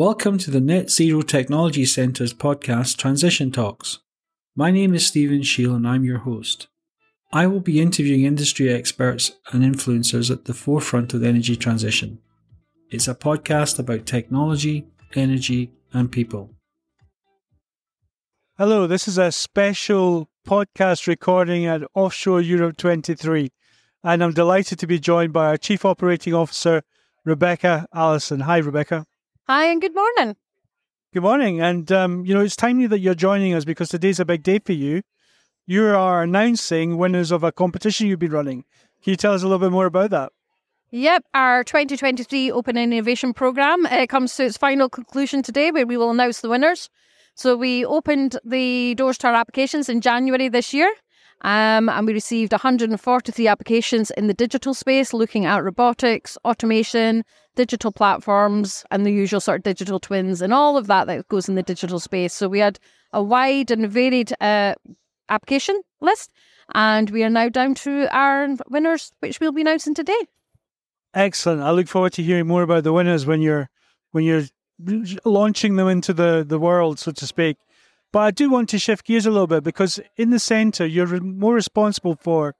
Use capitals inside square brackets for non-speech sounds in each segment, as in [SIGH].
Welcome to the Net Zero Technology Centre's podcast Transition Talks. My name is Stephen Sheal and I'm your host. I will be interviewing industry experts and influencers at the forefront of the energy transition. It's a podcast about technology, energy, and people. Hello, this is a special podcast recording at Offshore Europe 23, and I'm delighted to be joined by our Chief Operating Officer, Rebecca Allison. Hi, Rebecca. Hi, and good morning. Good morning. And, um, you know, it's timely that you're joining us because today's a big day for you. You are announcing winners of a competition you've been running. Can you tell us a little bit more about that? Yep, our 2023 Open Innovation Programme uh, comes to its final conclusion today, where we will announce the winners. So we opened the doors to our applications in January this year, um, and we received 143 applications in the digital space, looking at robotics, automation, digital platforms, and the usual sort of digital twins and all of that that goes in the digital space. So we had a wide and varied uh, application list, and we are now down to our winners, which we'll be announcing today. Excellent. I look forward to hearing more about the winners when you're when you're launching them into the, the world, so to speak. But I do want to shift gears a little bit because in the centre, you're more responsible for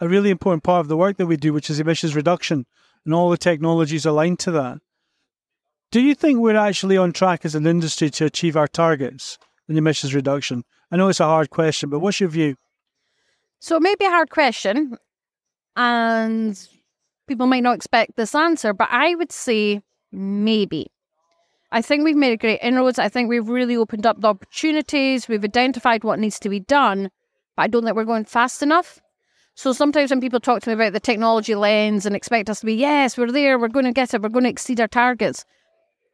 a really important part of the work that we do, which is emissions reduction and all the technologies aligned to that. Do you think we're actually on track as an industry to achieve our targets in emissions reduction? I know it's a hard question, but what's your view? So it may be a hard question, and people might not expect this answer, but I would say maybe. I think we've made great inroads. I think we've really opened up the opportunities. We've identified what needs to be done, but I don't think we're going fast enough. So sometimes when people talk to me about the technology lens and expect us to be, yes, we're there, we're going to get it, we're going to exceed our targets,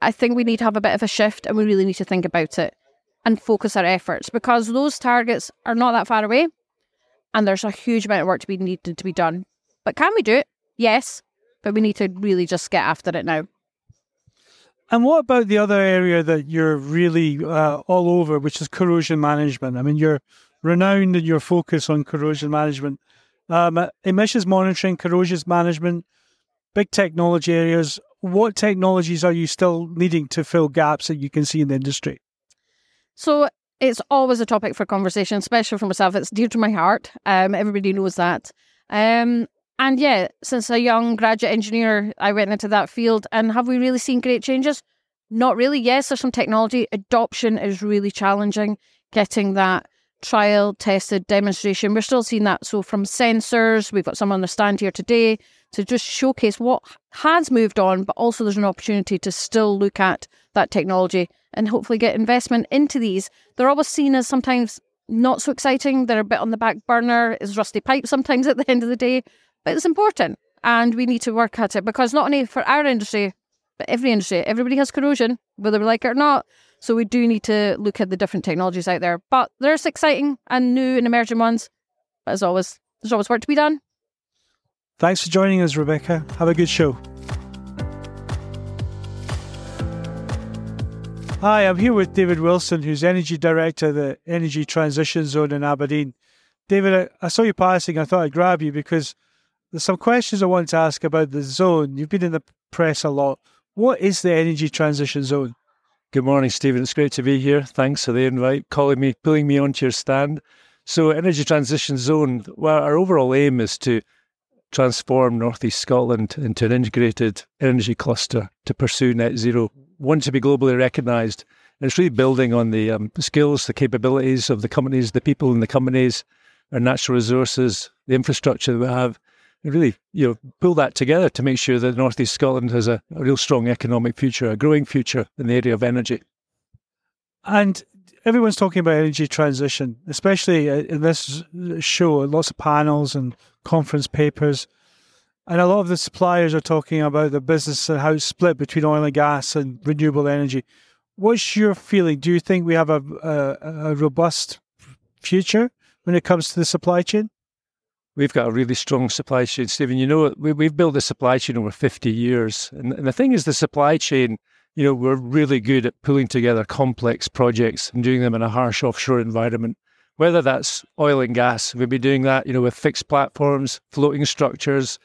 I think we need to have a bit of a shift and we really need to think about it and focus our efforts because those targets are not that far away and there's a huge amount of work to be needed to be done. But can we do it? Yes, but we need to really just get after it now. And what about the other area that you're really uh, all over, which is corrosion management? I mean, you're renowned in your focus on corrosion management, um, emissions monitoring, corrosion management, big technology areas. What technologies are you still needing to fill gaps that you can see in the industry? So it's always a topic for conversation, especially for myself. It's dear to my heart. Um, everybody knows that. Um, and yeah, since a young graduate engineer, I went into that field. And have we really seen great changes? Not really. Yes, there's some technology. Adoption is really challenging. Getting that trial, tested, demonstration. We're still seeing that. So from sensors, we've got some on the stand here today to just showcase what has moved on, but also there's an opportunity to still look at that technology and hopefully get investment into these. They're always seen as sometimes not so exciting. They're a bit on the back burner. It's rusty pipe sometimes [LAUGHS] at the end of the day but it's important and we need to work at it because not only for our industry, but every industry, everybody has corrosion, whether we like it or not. So we do need to look at the different technologies out there. But there's exciting and new and emerging ones. But as always, there's always work to be done. Thanks for joining us, Rebecca. Have a good show. Hi, I'm here with David Wilson, who's Energy Director of the Energy Transition Zone in Aberdeen. David, I, saw you passing. I thought I'd grab you because there's some questions I want to ask about the zone. You've been in the press a lot. What is the energy transition zone? Good morning, Stephen. It's great to be here. Thanks for the invite, calling me, pulling me onto your stand. So, Energy Transition Zone, well, our overall aim is to transform Northeast Scotland into an integrated energy cluster to pursue net zero. Want to be globally recognised. And it's really building on the um, skills, the capabilities of the companies, the people in the companies, our natural resources, the infrastructure that we have, really you know pull that together to make sure that northeast Scotland has a, a real strong economic future, a growing future in the area of energy. And everyone's talking about energy transition, especially uh, in this show. Lots of panels and conference papers, and a lot of the suppliers are talking about the business and how it's split between oil and gas and renewable energy. What's your feeling? Do you think we have a, a, a robust future when it comes to the supply chain? We've got a really strong supply chain, Stephen. You know, we, we've built a supply chain over 50 years. And, and the thing is, the supply chain, you know, we're really good at pulling together complex projects and doing them in a harsh offshore environment. Whether that's oil and gas, we've been doing that, you know, with fixed platforms, floating structures.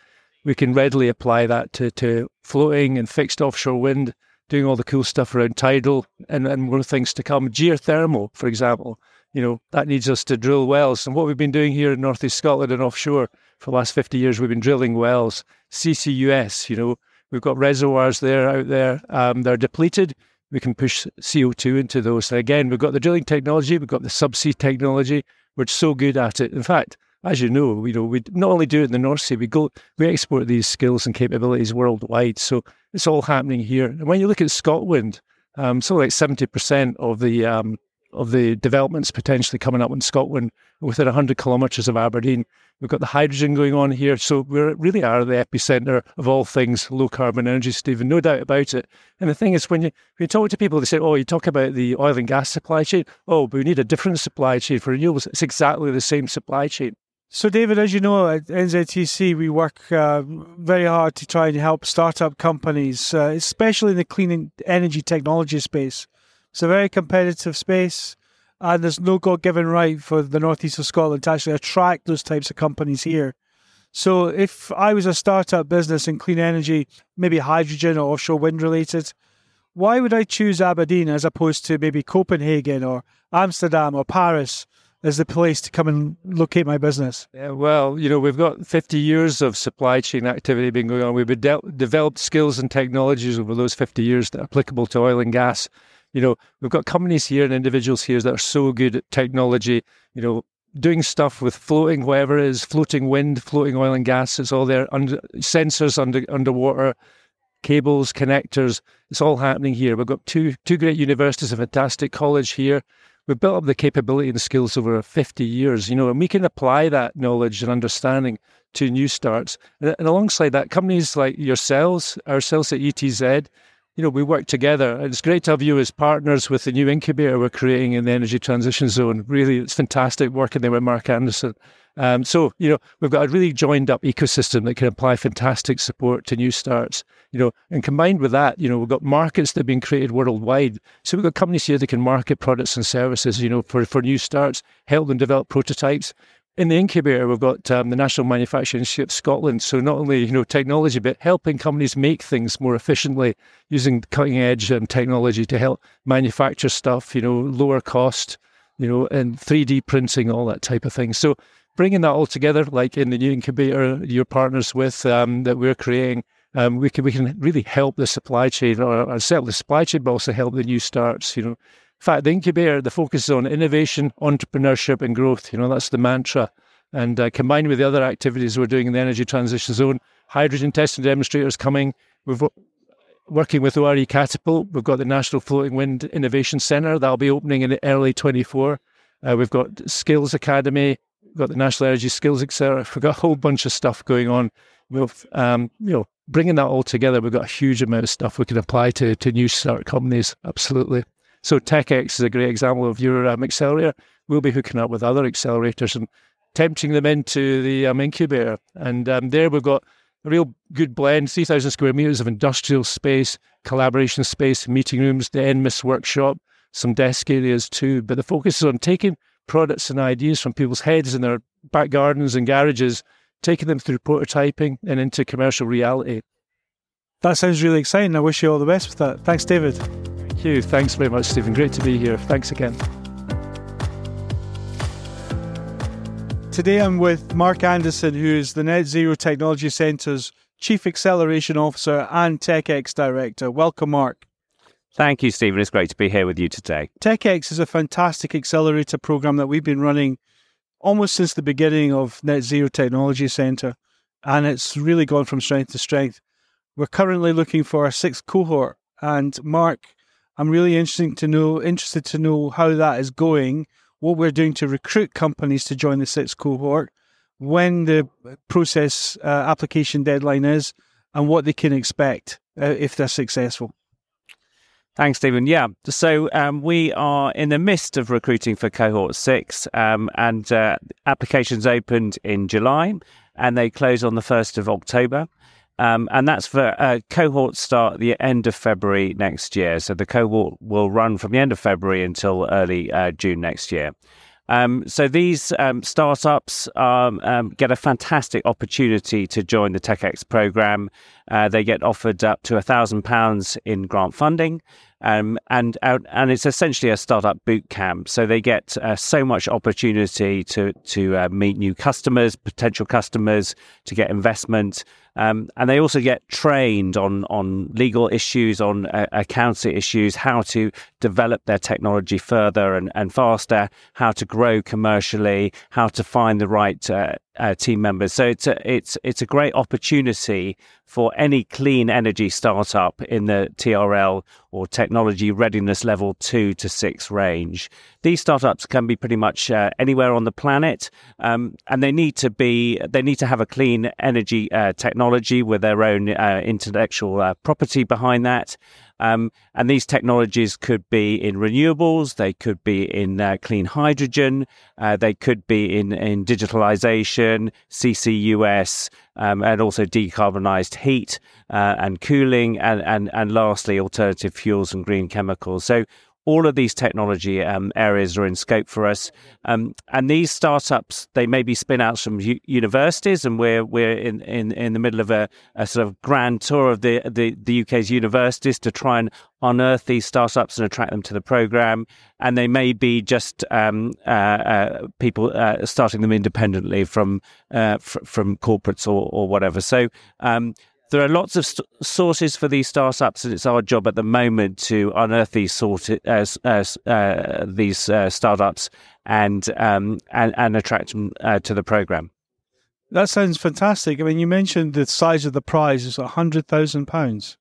We can readily apply that to, to floating and fixed offshore wind doing all the cool stuff around tidal and, and more things to come. Geothermal, for example, you know, that needs us to drill wells. And what we've been doing here in Northeast Scotland and offshore for the last 50 years, we've been drilling wells. CCUS, you know, we've got reservoirs there out there. Um, they're depleted. We can push CO2 into those. Again, we've got the drilling technology, we've got the subsea technology. We're so good at it. In fact, as you know, you know, we not only do it in the North Sea, we go, we export these skills and capabilities worldwide. So it's all happening here. And when you look at ScotWind, um, so like seventy percent of the um, of the developments potentially coming up in Scotland within 100 kilometres of Aberdeen. We've got the hydrogen going on here. So we really are the epicentre of all things low carbon energy, Stephen, no doubt about it. And the thing is, when you, when you talk to people, they say, oh, you talk about the oil and gas supply chain. Oh, but we need a different supply chain for renewables. It's exactly the same supply chain. So, David, as you know, at NZTC, we work uh, very hard to try and help startup companies, uh, especially in the clean energy technology space. It's a very competitive space, and there's no God given right for the northeast of Scotland to actually attract those types of companies here. So, if I was a startup business in clean energy, maybe hydrogen or offshore wind related, why would I choose Aberdeen as opposed to maybe Copenhagen or Amsterdam or Paris? as the place to come and locate my business? Yeah, well, you know, we've got 50 years of supply chain activity been going on. We've de- developed skills and technologies over those 50 years that are applicable to oil and gas you know, we've got companies here and individuals here that are so good at technology, you know, doing stuff with floating, whatever it is, floating wind, floating oil and gas. It's all there. Under, sensors under underwater, cables, connectors. It's all happening here. We've got two two great universities, a fantastic college here. We've built up the capability and skills over 50 years, you know, and we can apply that knowledge and understanding to new starts. And, and alongside that, companies like yourselves, ourselves at ETZ, you know, we work together. It's great to have you as partners with the new incubator we're creating in the energy transition zone. Really, it's fantastic working there with Mark Anderson. Um, so, you know, we've got a really joined up ecosystem that can apply fantastic support to new starts, you know, and combined with that, you know, we've got markets that have been created worldwide. So we've got companies here that can market products and services, you know, for, for new starts, help them develop prototypes in the incubator, we've got um, the National Manufacturing of Scotland. So not only you know technology, but helping companies make things more efficiently using cutting edge um, technology to help manufacture stuff. You know, lower cost. You know, and 3D printing, all that type of thing. So bringing that all together, like in the new incubator, your partners with um, that we're creating. Um, we can we can really help the supply chain, or, or the supply chain, but also help the new starts. You know, in fact, the incubator, the focus is on innovation, entrepreneurship, and growth. You know, that's the mantra. And uh, combined with the other activities we're doing in the energy transition zone, hydrogen testing demonstrators coming. We've working with ORE Catapult. We've got the National Floating Wind Innovation Centre that'll be opening in early 24. Uh, we've got Skills Academy. We've got the National Energy Skills Accelerator. We've got a whole bunch of stuff going on. We've, um, you know, bringing that all together, we've got a huge amount of stuff we can apply to to new start companies. Absolutely. So TechX is a great example of your um, accelerator. We'll be hooking up with other accelerators and tempting them into the um, incubator. And um, there we've got a real good blend, 3,000 square meters of industrial space, collaboration space, meeting rooms, the NMIS workshop, some desk areas too. But the focus is on taking products and ideas from people's heads in their back gardens and garages, taking them through prototyping and into commercial reality. That sounds really exciting. I wish you all the best with that. Thanks, David. Thank you. Thanks very much, Stephen. Great to be here. Thanks again. Today I'm with Mark Anderson, who is the Net Zero Technology Centre's Chief Acceleration Officer and TechX Director. Welcome, Mark. Thank you, Stephen. It's great to be here with you today. TechX is a fantastic accelerator program that we've been running almost since the beginning of Net Zero Technology Centre, and it's really gone from strength to strength. We're currently looking for a sixth cohort, and Mark I'm really interested to know interested to know how that is going, what we're doing to recruit companies to join the sixth cohort, when the process uh, application deadline is, and what they can expect uh, if they're successful. Thanks, Stephen. Yeah, so um, we are in the midst of recruiting for cohort six, um, and uh, applications opened in July and they close on the 1st of October. Um, and that's for uh, cohort start at the end of February next year. So the cohort will run from the end of February until early uh, June next year. Um, so these um, startups um, um, get a fantastic opportunity to join the TechX program. Uh, they get offered up to thousand pounds in grant funding. Um, and and it's essentially a startup boot camp. So they get uh, so much opportunity to to uh, meet new customers, potential customers, to get investment, um, and they also get trained on on legal issues, on uh, accounting issues, how to develop their technology further and, and faster, how to grow commercially, how to find the right uh, uh, team members. So it's a, it's it's a great opportunity for any clean energy startup in the TRL or technology readiness level two to six range. These startups can be pretty much uh, anywhere on the planet, um, and they need to be they need to have a clean energy uh, technology with their own uh, intellectual uh, property behind that. Um, and these technologies could be in renewables, they could be in uh, clean hydrogen, uh, they could be in, in digitalization, CCUS, um, and also decarbonized heat uh, and cooling, and, and, and lastly, alternative fuels and green chemicals. So all of these technology um, areas are in scope for us. Um, and these startups, they may be spin outs from u- universities, and we're we're in, in, in the middle of a, a sort of grand tour of the, the, the UK's universities to try and unearth these startups and attract them to the program. And they may be just um, uh, uh, people uh, starting them independently from uh, fr- from corporates or, or whatever. So um, there are lots of st- sources for these startups, and it's our job at the moment to unearth these sort uh, uh, these uh, startups and, um, and and attract them uh, to the program. That sounds fantastic. I mean, you mentioned the size of the prize is hundred thousand pounds.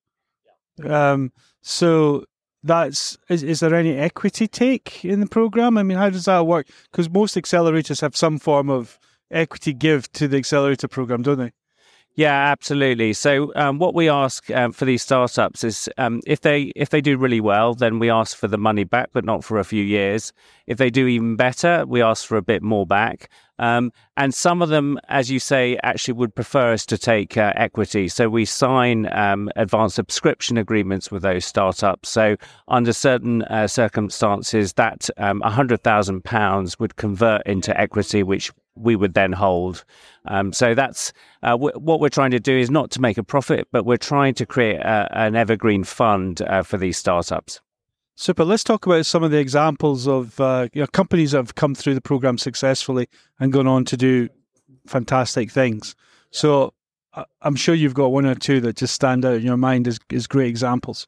Um, so that's is, is there any equity take in the program? I mean, how does that work? Because most accelerators have some form of equity give to the accelerator program, don't they? Yeah, absolutely. So um, what we ask um, for these startups is um, if they if they do really well, then we ask for the money back, but not for a few years. If they do even better, we ask for a bit more back. Um, and some of them, as you say, actually would prefer us to take uh, equity. So we sign um, advanced subscription agreements with those startups. So under certain uh, circumstances, that um, £100,000 would convert into equity, which we would then hold. Um, so that's uh, w- what we're trying to do is not to make a profit, but we're trying to create a, an evergreen fund uh, for these startups. Super. Let's talk about some of the examples of uh, you know, companies that have come through the program successfully and gone on to do fantastic things. So I'm sure you've got one or two that just stand out in your mind as, as great examples.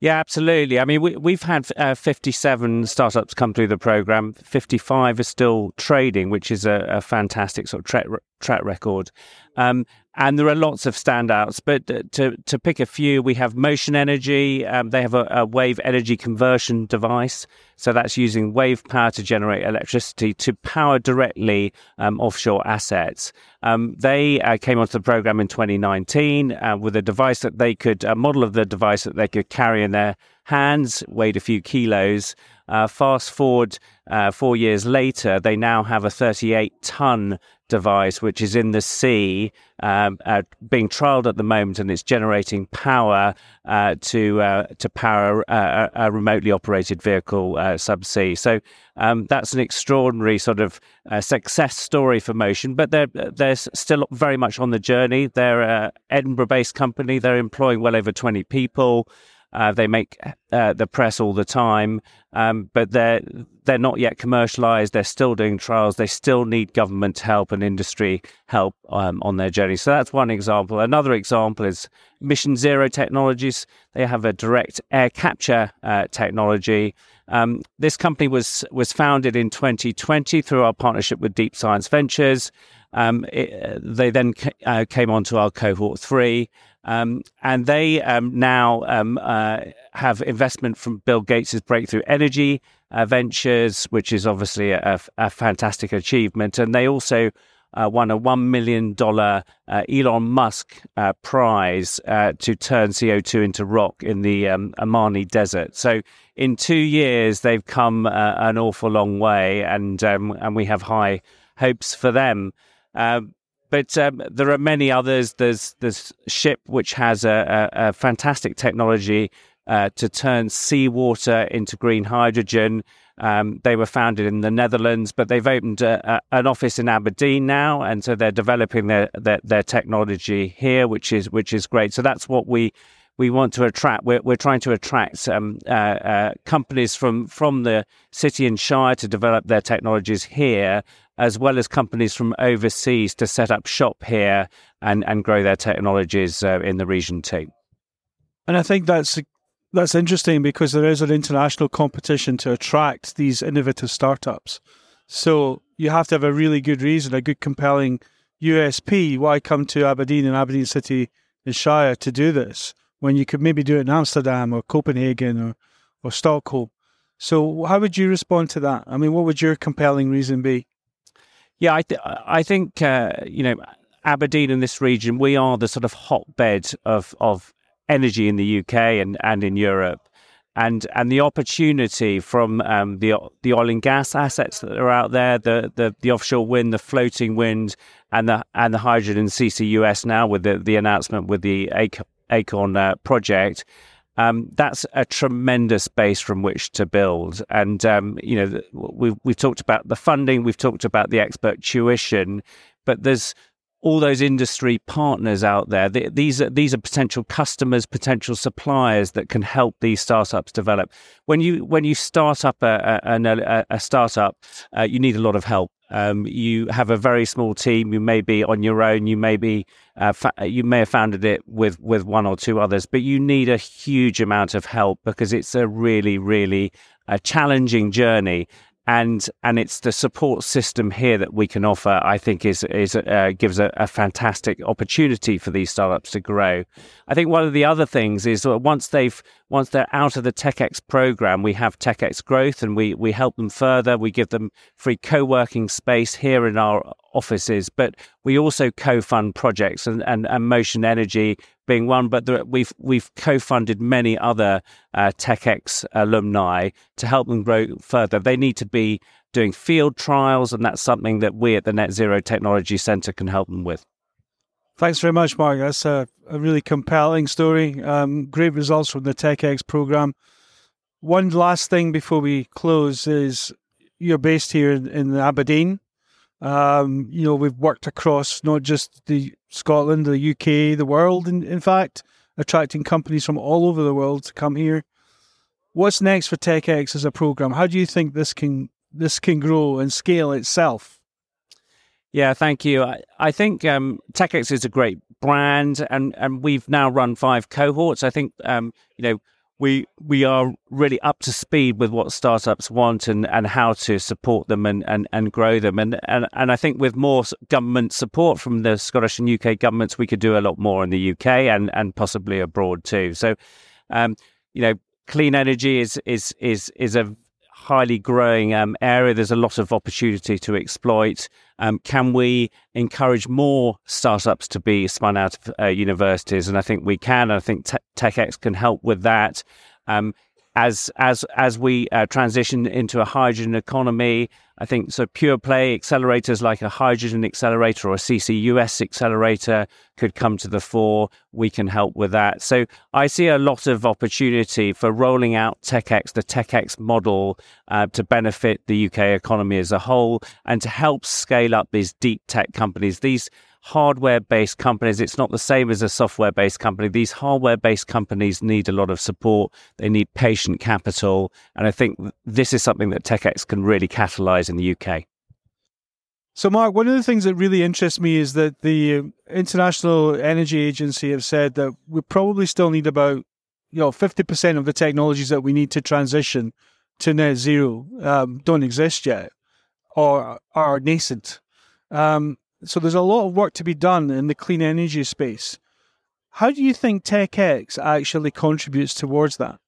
Yeah, absolutely. I mean, we, we've had uh, 57 startups come through the program. 55 are still trading, which is a, a fantastic sort of track, track record. Um, and there are lots of standouts, but to to pick a few, we have Mocean Energy. Um, they have a, a, wave energy conversion device, so that's using wave power to generate electricity to power directly um, offshore assets. Um, they uh, came onto the program in 2019 uh, with a device that they could, a model of the device that they could carry in their hands, weighed a few kilos. Uh, fast forward uh, four years later, they now have a 38 ton device, which is in the sea, um, uh, being trialed at the moment, and it's generating power uh, to uh, to power a, a, remotely operated vehicle uh, subsea. So um, that's an extraordinary sort of uh, success story for Mocean, but they're they're still very much on the journey. They're an Edinburgh-based company. They're employing well over twenty people. Uh, they make uh, the press all the time, um, but they're they're not yet commercialized. They're still doing trials. They still need government help and industry help um, on their journey. So that's one example. Another example is Mission Zero Technologies. They have a direct air capture uh, technology. Um, this company was was founded in 2020 through our partnership with Deep Science Ventures. Um, it, they then uh, came onto our cohort three. Um, and they um, now um, uh, have investment from Bill Gates' Breakthrough Energy uh, Ventures, which is obviously a, a, fantastic achievement. And they also uh, won a $1 million uh, Elon Musk uh, prize uh, to turn CO2 into rock in the um, Omani Desert. So in two years, they've come an awful long way, and, um, and we have high hopes for them. Um, but um, there are many others. There's there's Ship, which has a, a, a fantastic technology uh, to turn seawater into green hydrogen. Um, they were founded in the Netherlands, but they've opened a, a, an office in Aberdeen now, and so they're developing their, their, their technology here, which is which is great. So that's what we we want to attract. We're, we're trying to attract um, uh, uh, companies from from the city and shire to develop their technologies here, as well as companies from overseas to set up shop here and and grow their technologies uh, in the region too. And I think that's that's interesting because there is an international competition to attract these innovative startups. So you have to have a really good reason, a good compelling USP. Why come to Aberdeen and Aberdeen City and Shire to do this when you could maybe do it in Amsterdam or Copenhagen or, or Stockholm? So how would you respond to that? I mean, what would your compelling reason be? Yeah, I, th- I think, uh, you know, Aberdeen in this region, we are the sort of hotbed of, of energy in the UK and, and in Europe. And and the opportunity from um, the the oil and gas assets that are out there, the, the, the offshore wind, the floating wind, and the and the hydrogen CCUS now with the, the announcement with the Acorn uh, project, um, that's a tremendous base from which to build. And um, you know, we've we've talked about the funding, we've talked about the expert tuition, but there's all those industry partners out there. These are these are potential customers, potential suppliers that can help these startups develop. When you when you start up a a, a startup, uh, you need a lot of help. Um, you have a very small team. You may be on your own. You may be uh, fa- you may have founded it with with one or two others, but you need a huge amount of help because it's a really really a challenging journey and and it's the support system here that we can offer. I think is is uh, gives a, a, fantastic opportunity for these startups to grow. I think one of the other things is once they've once they're out of the TechX program, we have TechX Growth, and we we help them further. We give them free co-working space here in our offices, but we also co-fund projects and, and, and Mocean Energy being one, but there, we've we've co-funded many other uh, TechX alumni to help them grow further. They need to be doing field trials, and that's something that we at the Net Zero Technology Centre can help them with. Thanks very much, Mark. That's a, a really compelling story. Um, great results from the TechX program. One last thing before we close is you're based here in, in Aberdeen. Um, you know, we've worked across not just the Scotland, the UK, the world, in, in fact, attracting companies from all over the world to come here. What's next for TechX as a program? How do you think this can this can grow and scale itself? Yeah, thank you. I, I think um, TechX is a great brand, and, and we've now run five cohorts. I think um, you know we we are really up to speed with what startups want and, and how to support them and, and, and grow them. And, and and I think with more government support from the Scottish and UK governments we could do a lot more in the UK and, and possibly abroad too. So um, you know clean energy is is is is a highly growing um, area. There's a lot of opportunity to exploit. Um, can we encourage more startups to be spun out of uh, universities? And I think we can. I think Te- TechX can help with that. Um, as as as we uh, transition into a hydrogen economy, I think so. Pure play accelerators like a hydrogen accelerator or a CCUS accelerator could come to the fore. We can help with that. So I see a lot of opportunity for rolling out TechX, the TechX model, uh, to benefit the UK economy as a whole and to help scale up these deep tech companies. These hardware based companies. It's not the same as a software based company. These hardware based companies need a lot of support. They need patient capital. And I think this is something that TechX can really catalyze in the UK. So, Mark, one of the things that really interests me is that the International Energy Agency have said that we probably still need about you know 50% of the technologies that we need to transition to net zero um, don't exist yet or are nascent. Um, so there's a lot of work to be done in the clean energy space. How do you think TechX actually contributes towards that?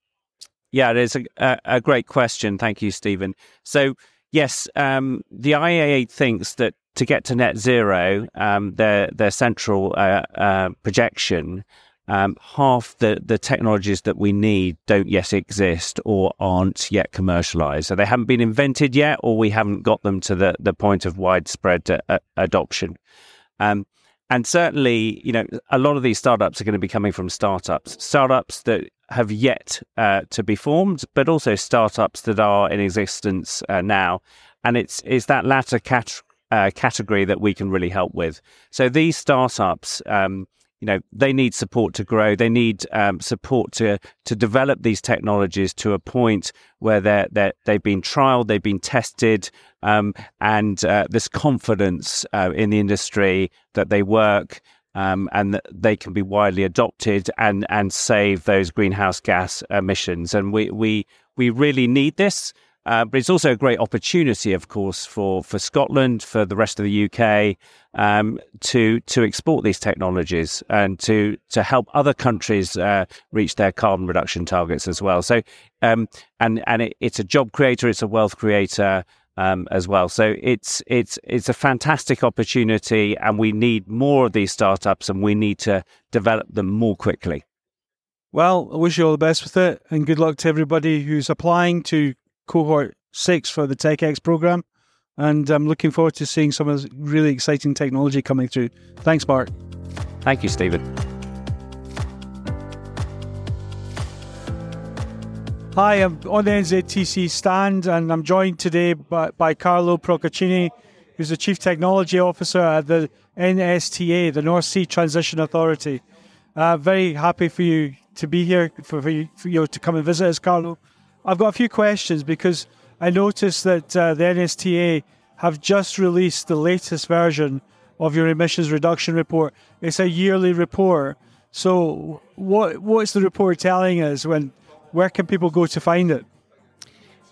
Yeah, it is a, a great question. Thank you, Stephen. So, yes, um, the IEA thinks that to get to net zero, um, their their central uh, uh, projection um, half the, the technologies that we need don't yet exist or aren't yet commercialized. So they haven't been invented yet, or we haven't got them to the, the point of widespread uh, adoption. Um, and certainly, you know, a lot of these startups are going to be coming from startups, startups that have yet uh, to be formed, but also startups that are in existence uh, now. And it's it's that latter cat- uh, category that we can really help with. So these startups. Um, you know they need support to grow. They need um, support to to develop these technologies to a point where they're, they're they've been trialed they've been tested um, and uh, this confidence uh, in the industry that they work um, and that they can be widely adopted and and save those greenhouse gas emissions. And we we we really need this uh, but it's also a great opportunity, of course, for, for Scotland, for the rest of the UK, um, to to export these technologies and to to help other countries uh, reach their carbon reduction targets as well. So, um, and and it, it's a job creator, it's a wealth creator. Um, as well, so it's it's it's a fantastic opportunity, and we need more of these startups, and we need to develop them more quickly. Well, I wish you all the best with it, and good luck to everybody who's applying to cohort six for the TechX program. And I'm looking forward to seeing some of the really exciting technology coming through. Thanks, Mark. Thank you, Stephen. Hi, I'm on the NZTC stand, and I'm joined today by, by Carlo Procaccini, who's the Chief Technology Officer at the NSTA, the North Sea Transition Authority. Uh, very happy for you to be here, for, for, you, for you to come and visit us, Carlo. I've got a few questions because I noticed that uh, the NSTA have just released the latest version of your emissions reduction report. It's a yearly report. So, what what's the report telling us? When where can people go to find it?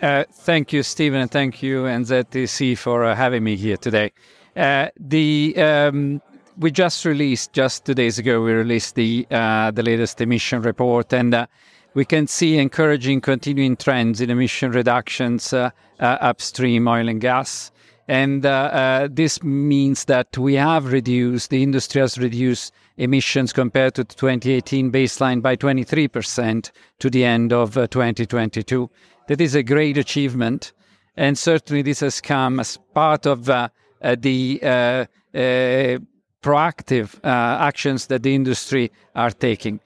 Uh, thank you, Stephen, and thank you NZTC for uh, having me here today. Uh, the um, we just released just two days ago. We released the uh, the latest emission report, and uh, we can see encouraging continuing trends in emission reductions uh, uh, upstream oil and gas. And uh, uh, this means that we have reduced, the industry has reduced emissions compared to the 2018 baseline by 23% to the end of uh, 2022. That is a great achievement. And certainly this has come as part of uh, the proactive actions that the industry are taking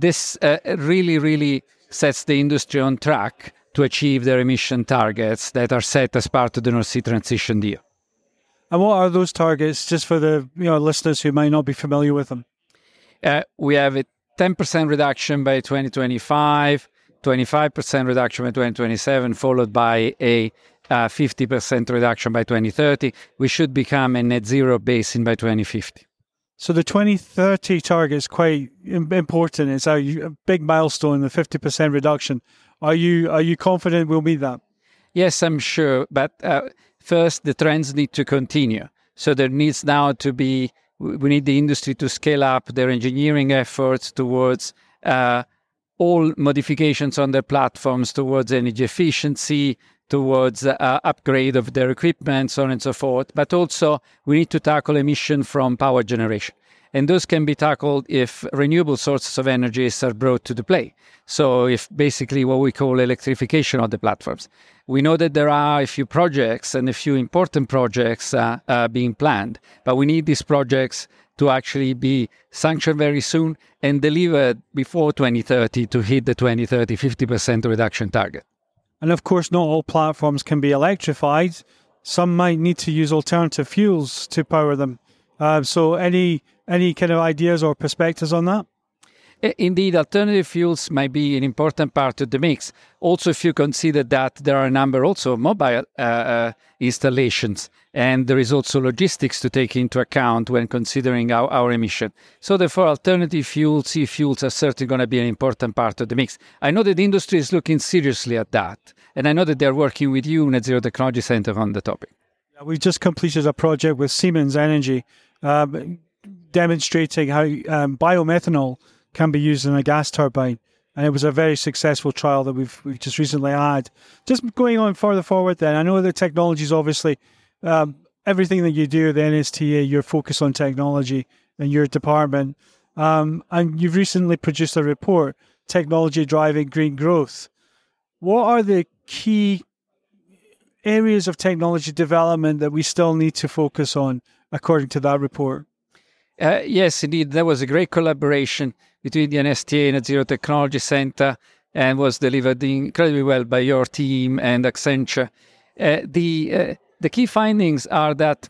this uh, really, really sets the industry on track to achieve their emission targets that are set as part of the North Sea Transition Deal. And what are those targets, just for the you know listeners who might not be familiar with them? Uh, we have a 10% reduction by 2025, 25% reduction by 2027, followed by a uh, 50% reduction by 2030. We should become a net zero basin by 2050. So the 2030 target is quite important. It's a big milestone, the 50% reduction. Are you are you confident we'll meet that? Yes, I'm sure. But uh, first, the trends need to continue. So there needs now to be we need the industry to scale up their engineering efforts towards uh, all modifications on their platforms towards energy efficiency, towards uh, upgrade of their equipment, so on and so forth. But also, we need to tackle emission from power generation. And those can be tackled if renewable sources of energy are brought to the play. So, if basically what we call electrification of the platforms. We know that there are a few projects and a few important projects uh, uh, being planned, but we need these projects to actually be sanctioned very soon and delivered before 2030 to hit the 2030 50% reduction target. And of course, not all platforms can be electrified. Some might need to use alternative fuels to power them. Uh, so, any any kind of ideas or perspectives on that? Indeed, alternative fuels might be an important part of the mix. Also, if you consider that there are a number also of mobile uh, uh, installations, and there is also logistics to take into account when considering our, our emission. So, therefore, alternative fuels, e fuels, are certainly going to be an important part of the mix. I know that the industry is looking seriously at that, and I know that they're working with you, Net Zero Technology Center, on the topic. We just completed a project with Siemens Energy um, demonstrating how um, biomethanol can be used in a gas turbine. And it was a very successful trial that we've, we've just recently had. Just going on further forward, then, I know the technology is obviously um, everything that you do the NSTA, you're focused on technology in your department. Um, and you've recently produced a report, Technology Driving Green Growth. What are the key areas of technology development that we still need to focus on, according to that report? Uh, yes, indeed. There was a great collaboration between the NSTA and the Zero Technology Center and was delivered incredibly well by your team and Accenture. Uh, the, uh, the key findings are that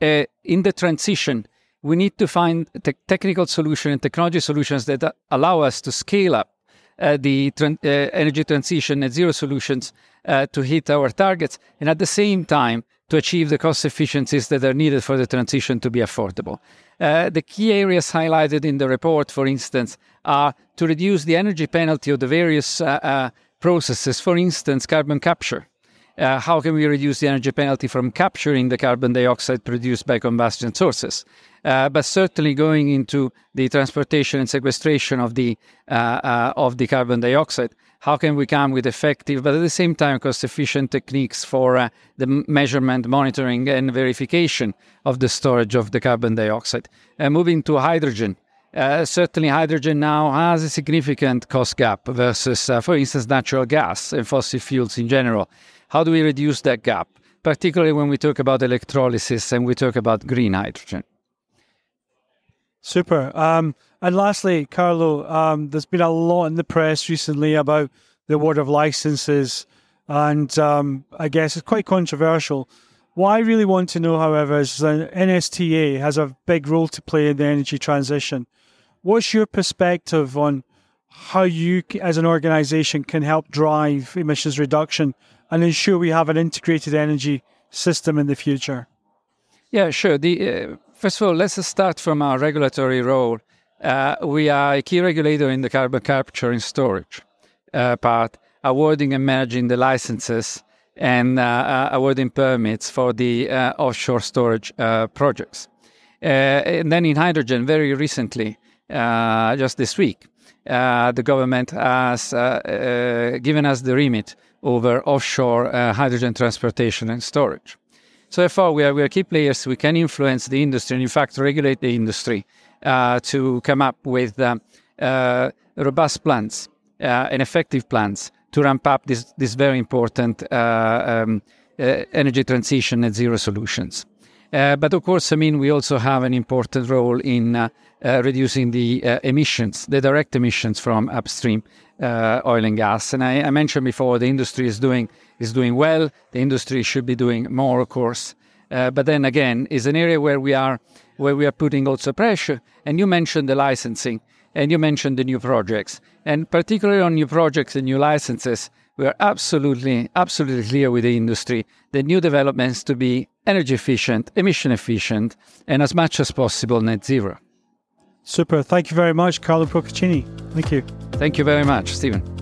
uh, in the transition, we need to find te- technical solutions and technology solutions that allow us to scale up uh, the uh, energy transition and zero solutions uh, to hit our targets, and at the same time to achieve the cost efficiencies that are needed for the transition to be affordable. Uh, the key areas highlighted in the report, for instance, are to reduce the energy penalty of the various uh, uh, processes, for instance, carbon capture. Uh, how can we reduce the energy penalty from capturing the carbon dioxide produced by combustion sources? Uh, but certainly going into the transportation and sequestration of the uh, uh, of the carbon dioxide. How can we come with effective, but at the same time cost-efficient techniques for uh, the measurement, monitoring, and verification of the storage of the carbon dioxide? moving to hydrogen. Uh, certainly, hydrogen now has a significant cost gap versus, uh, for instance, natural gas and fossil fuels in general. How do we reduce that gap, particularly when we talk about electrolysis and we talk about green hydrogen? Super. Um, and lastly, Carlo, um, there's been a lot in the press recently about the award of licenses, and um, I guess it's quite controversial. What I really want to know, however, is that NSTA has a big role to play in the energy transition. What's your perspective on how you, as an organization, can help drive emissions reduction and ensure we have an integrated energy system in the future? Yeah, sure. The, uh, first of all, let's start from our regulatory role. Uh, we are a key regulator in the carbon capture and storage uh, part, awarding and managing the licenses and uh, uh, awarding permits for the uh, offshore storage projects. and then in hydrogen, very recently, just this week, the government has given us the remit over offshore hydrogen transportation and storage. So therefore, we are, we are key players. We can influence the industry and, in fact, regulate the industry uh, to come up with uh, uh, robust plans uh, and effective plans to ramp up this, this very important uh, um, uh, energy transition and zero solutions. but of course, I mean, we also have an important role in reducing the emissions, the direct emissions from upstream oil and gas. And I, I mentioned before, the industry is doing is doing well. The industry should be doing more, of course. Uh, but then again, is an area where we are where we are putting also pressure. And you mentioned the licensing, and you mentioned the new projects, and particularly on new projects and new licenses, we are absolutely absolutely clear with the industry the new developments to be energy efficient, emission efficient, and as much as possible net zero. Super. Thank you very much, Carlo Procaccini. Thank you. Thank you very much, Stephen.